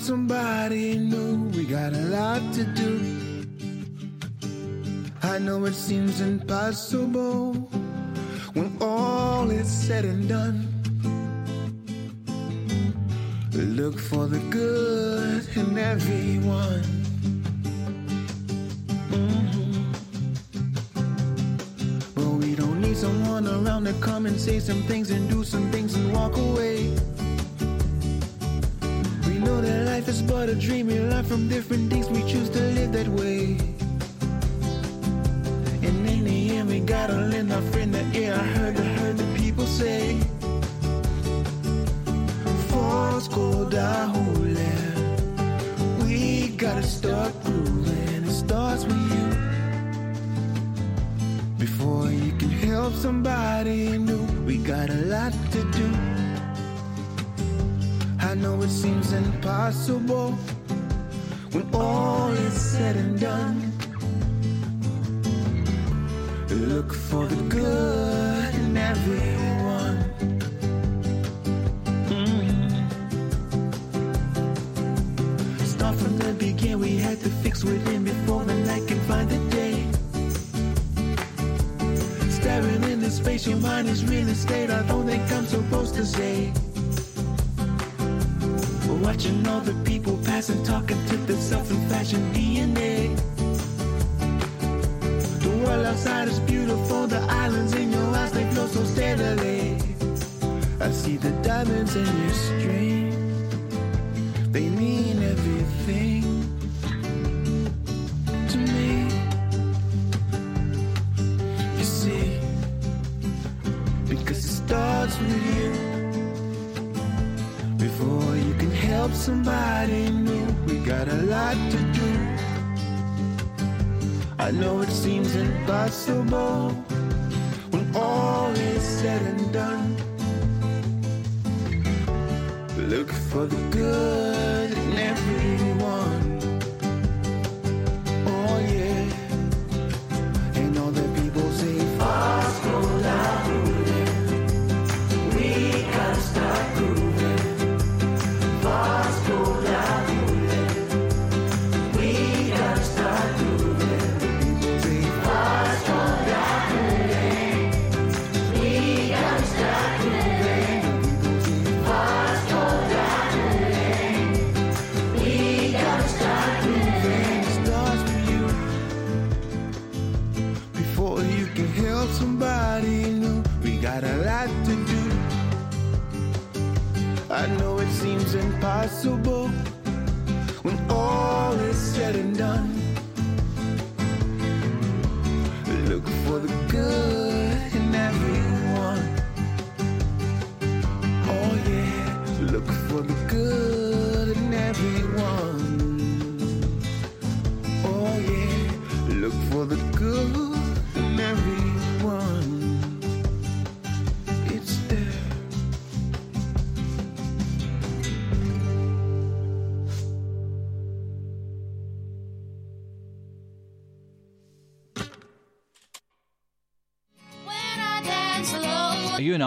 somebody new, we got a lot to do. I know it seems impossible when all is said and done. Look for the good in everyone. Mm-hmm. But we don't need someone around to come and say some things and do some things and walk away. Is but a dream. We learn from different things. We choose to live that way. And in the end, we gotta lend our friend the ear. I heard, I heard the people say, Force go down, we gotta start grooving. It starts with you before you can help somebody new. We got a lot to do. Know it seems impossible when all is said and done. Look for the good in everyone. Mm. Start from the beginning, we had to fix within before the night can find the day. Staring in the space, your mind is real estate. I don't think I'm supposed to say. Watching the people passing, talking to themselves in fashion DNA. The world outside is beautiful, the islands in your eyes, they flow so steadily. I see the diamonds in your string, they mean everything I know it seems impossible when all is said and done. Look for the good in everyone. Impossible when all is said and done. Look for the good in everyone. Oh yeah, look for the good in everyone. Oh yeah, look for the good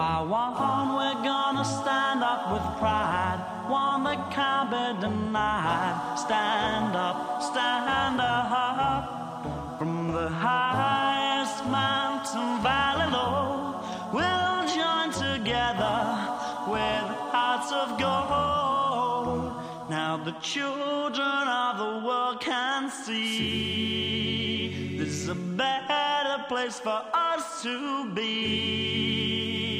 by one, we're gonna stand up with pride. One that can't be denied. Stand up, stand up. From the highest mountain valley low, we'll join together with hearts of gold. Now the children of the world can see this is a better place for us to be.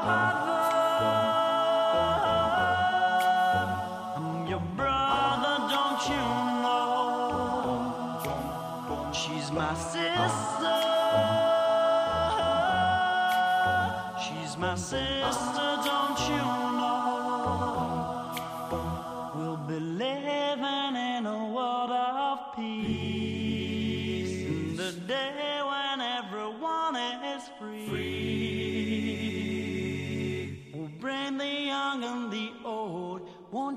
Father.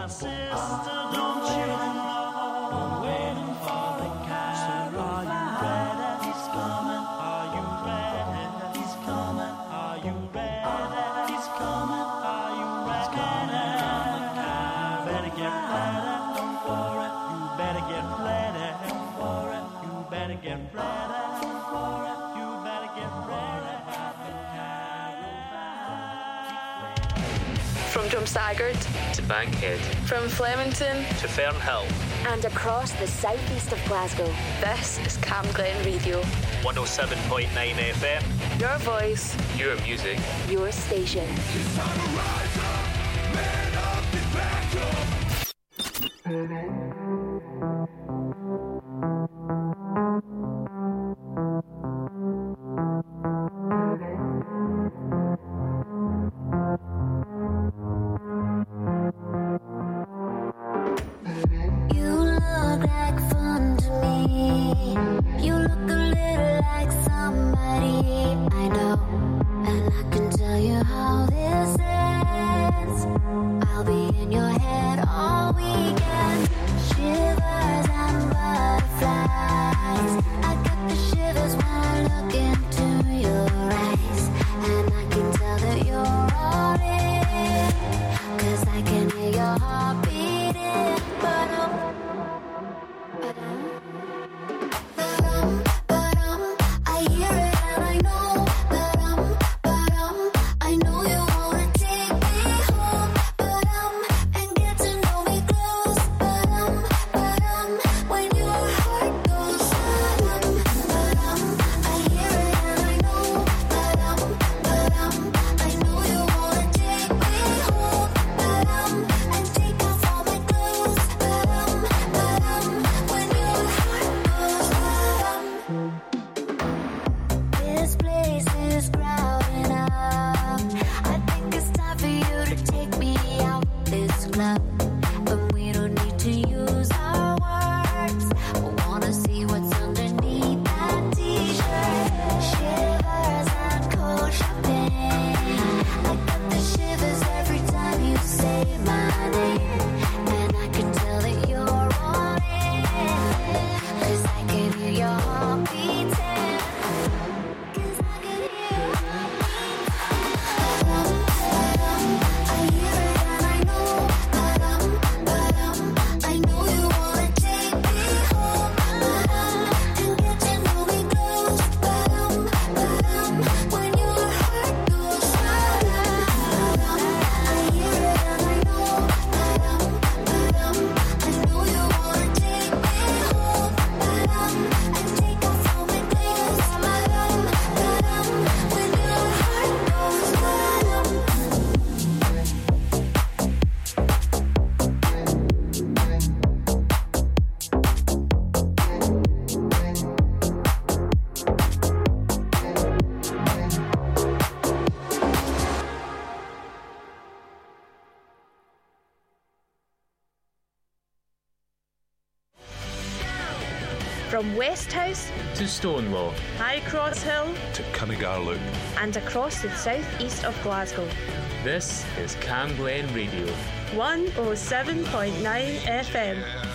My sister, don't From Drumsagard to Bankhead from Flemington to Fernhill, and across the southeast of Glasgow. this is Cam Glen Radio. 107.9 FM, Your voice, your music. Your station. House to Stonelaw, High Cross Hill to Cuningar and across the southeast of Glasgow. This is Cam Glen Radio. 107.9 FM.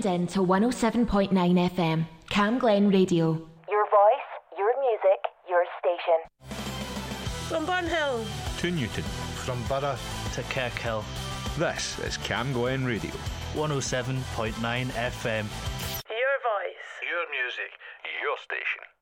tuned in to 107.9 FM, Cam Glen Radio. Your voice, your music, your station. From Burnhill to Newton. From Borough to Kirkhill. This is Cam Glen Radio. 107.9 FM. Your voice, your music, your station.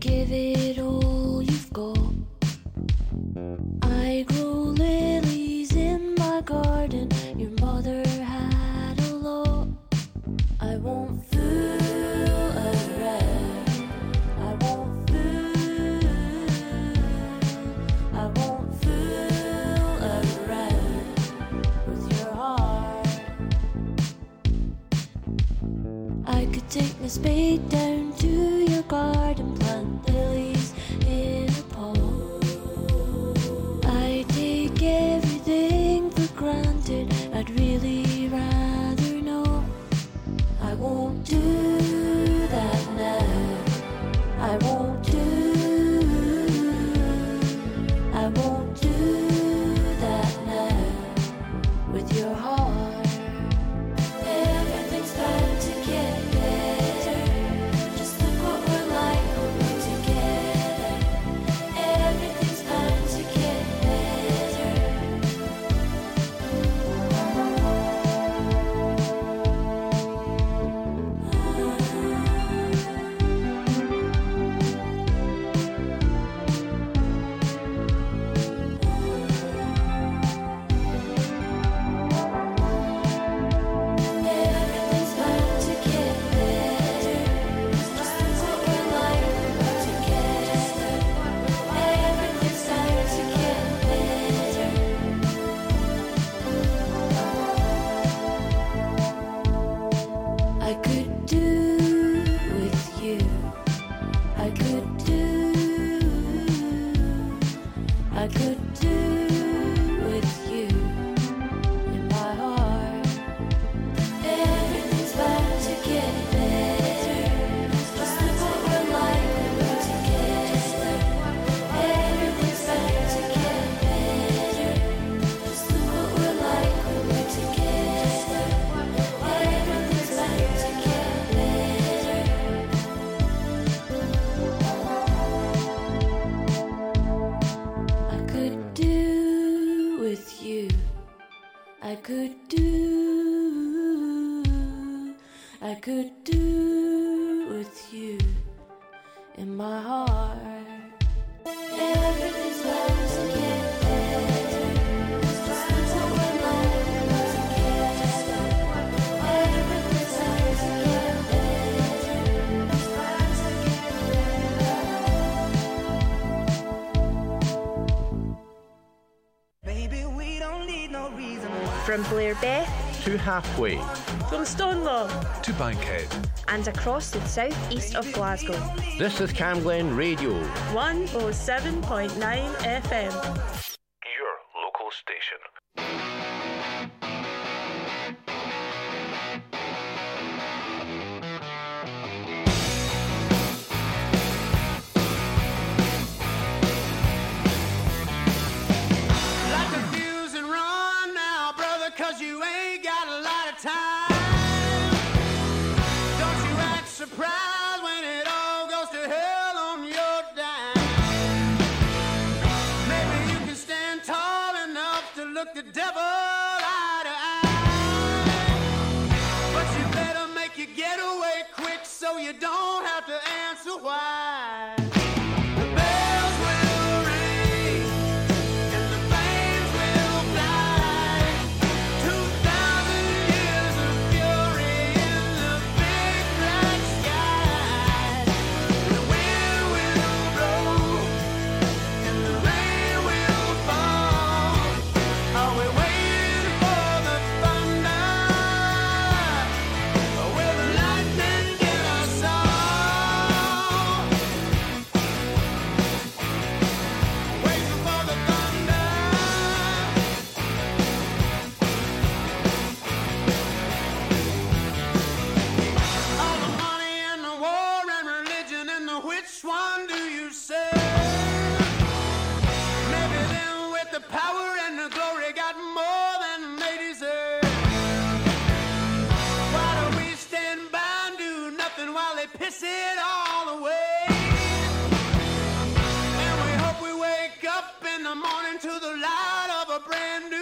Give it all you've got. I grow lilies in my garden. Your mother had a lot. I won't fool around. I won't fool. I won't fool around with your heart. I could take my spade down to halfway, from Stonelaw. To Bankhead, and across the southeast of Glasgow. This is Camglen Radio. 107.9 FM. brand new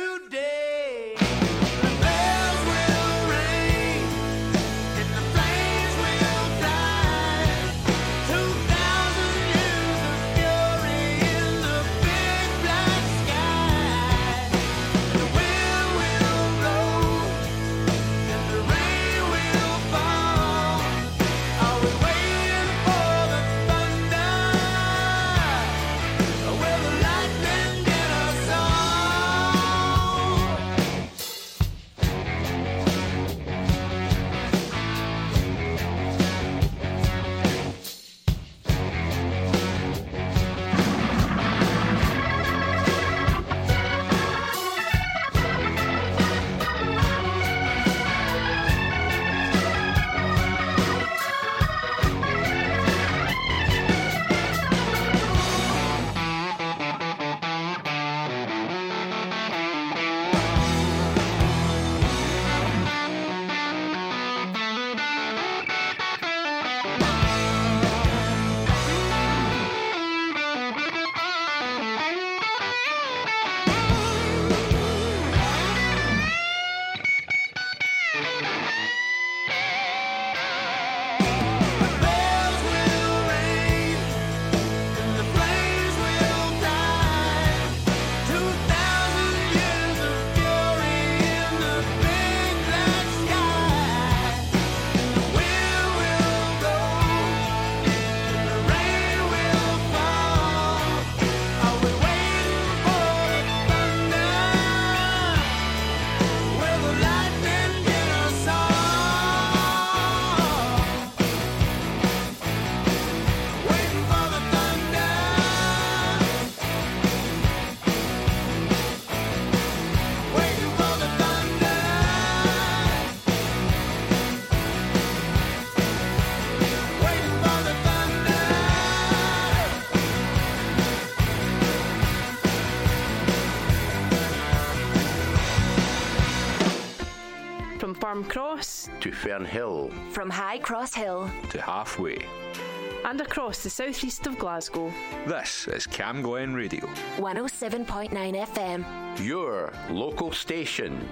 Cross. To Fernhill. From High Cross Hill. To Halfway. And across the southeast of Glasgow. This is Camglen Radio. 107.9 FM. Your local station.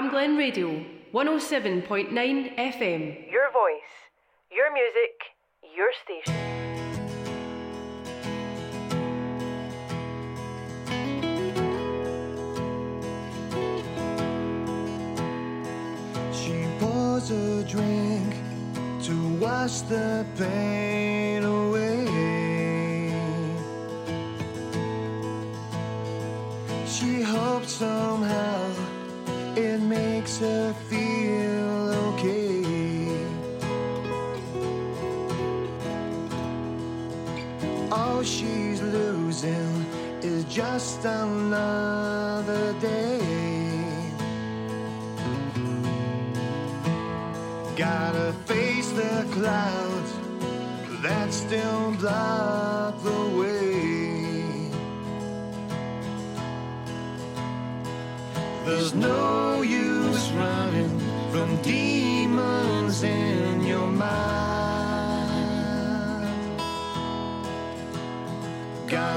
Camglen Radio, 107.9 FM. Your voice, your music, your station. She pours a drink to wash the pain away. She hoped somehow to feel okay. All she's losing is just another day. Gotta face the clouds that still block the way. There's no use.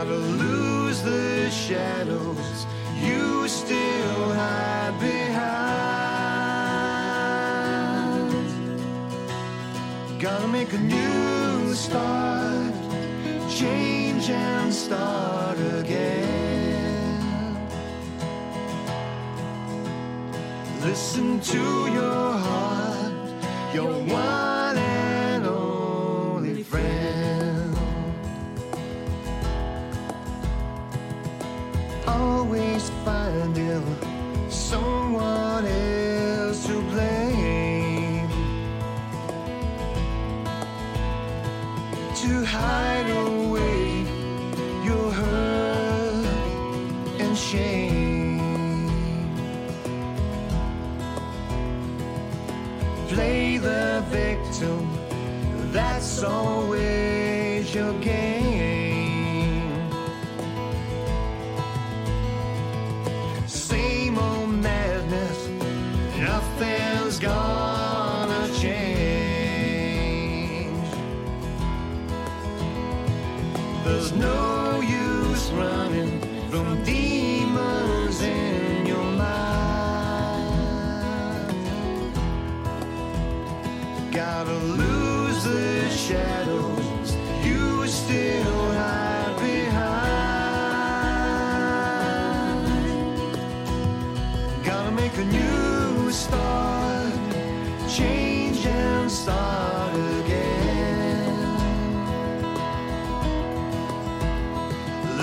gotta lose the shadows you still hide behind. Gotta make a new start, change and start again. Listen to your heart, your one.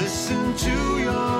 listen to your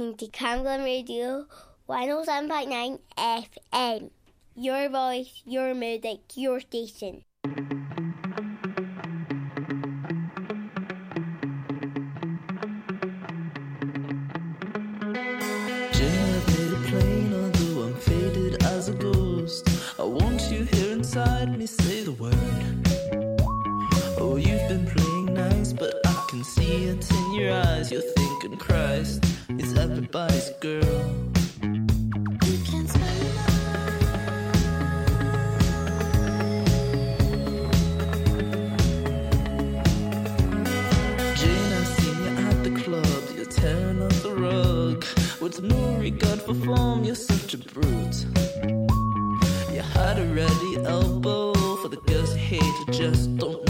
listening to Camglen Radio 107.9 FM. Your voice, your music, your station. I want you here inside me, say the word. Oh, you've been playing nice, but I can see it in your eyes. You're Jane, I seen you at the club. You're tearing up the rug. With no regard for form, you're such a brute. You hide a ready elbow for the girls you hate, you just don't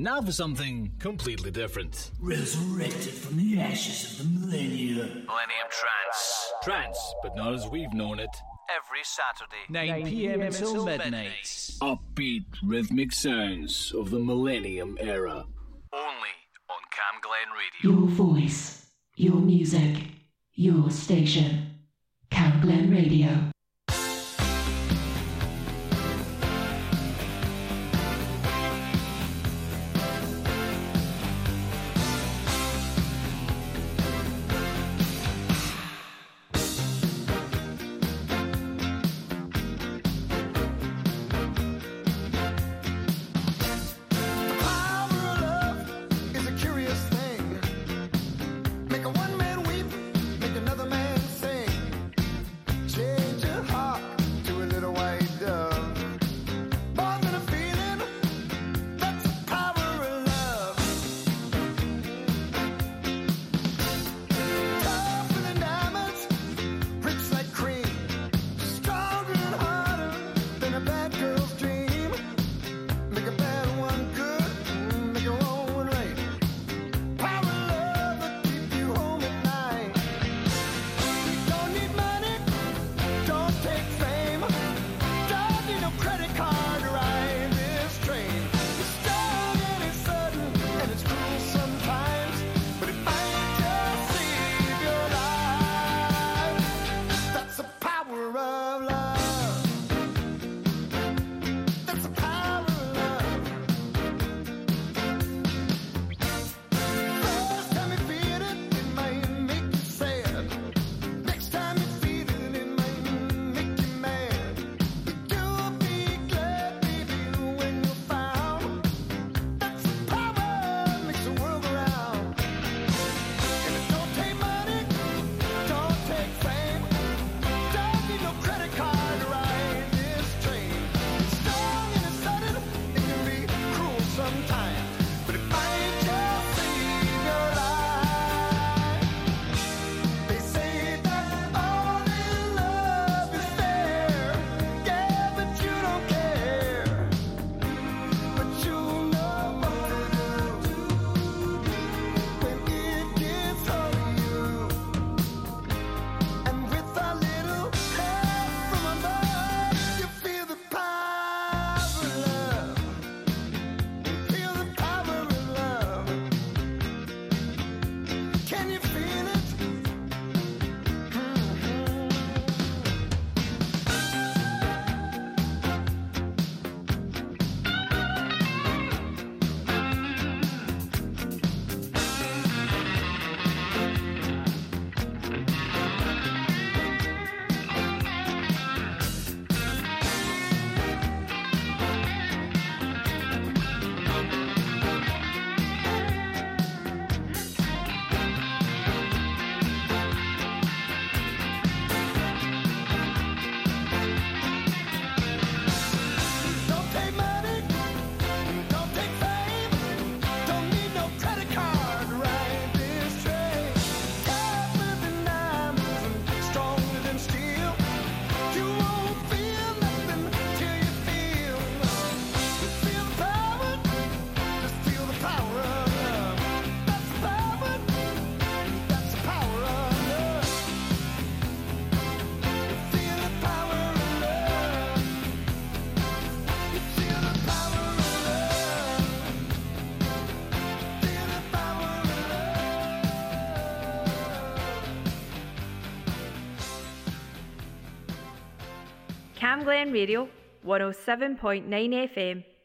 And now for something completely different. Resurrected from the ashes of the millennium. Millennium Trance. Trance, but not as we've known it. Every Saturday, 9, p.m. until midnight. midnight. Upbeat rhythmic sounds of the millennium era. Only on Camglen Radio. Your voice, your music, your station. Camglen Radio. Glen Radio 107.9 FM.